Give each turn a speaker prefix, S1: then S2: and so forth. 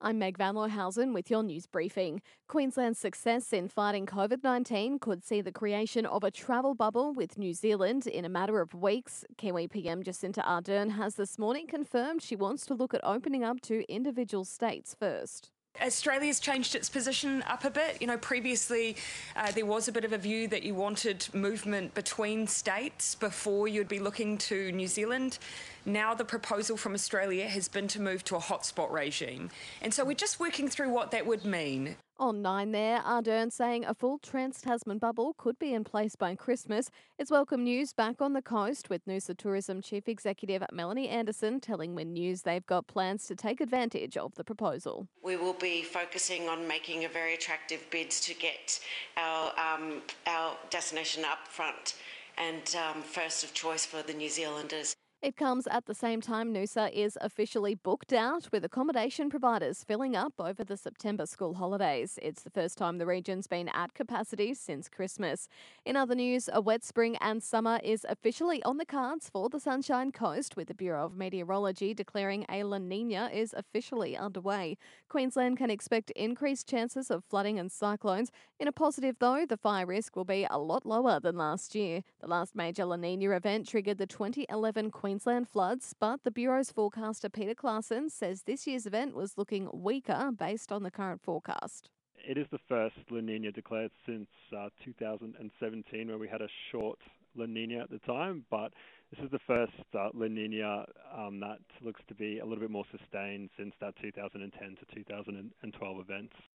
S1: I'm Meg Van Loohausen with your news briefing. Queensland's success in fighting COVID 19 could see the creation of a travel bubble with New Zealand in a matter of weeks. Kiwi PM Jacinda Ardern has this morning confirmed she wants to look at opening up to individual states first.
S2: Australia's changed its position up a bit. You know, previously uh, there was a bit of a view that you wanted movement between states before you'd be looking to New Zealand. Now the proposal from Australia has been to move to a hotspot regime. And so we're just working through what that would mean.
S1: On Nine there, Ardern saying a full Trans Tasman bubble could be in place by Christmas. It's welcome news back on the coast with Noosa Tourism Chief Executive Melanie Anderson telling Win News they've got plans to take advantage of the proposal.
S3: We will be focusing on making a very attractive bids to get our, um, our destination up front and um, first of choice for the New Zealanders.
S1: It comes at the same time Noosa is officially booked out, with accommodation providers filling up over the September school holidays. It's the first time the region's been at capacity since Christmas. In other news, a wet spring and summer is officially on the cards for the Sunshine Coast, with the Bureau of Meteorology declaring a La Nina is officially underway. Queensland can expect increased chances of flooding and cyclones. In a positive, though, the fire risk will be a lot lower than last year. The last major La Nina event triggered the 2011 Queensland Queensland floods, but the Bureau's forecaster Peter Clarkson says this year's event was looking weaker based on the current forecast.
S4: It is the first La Nina declared since uh, 2017, where we had a short La Nina at the time, but this is the first uh, La Nina um, that looks to be a little bit more sustained since that 2010 to 2012 events.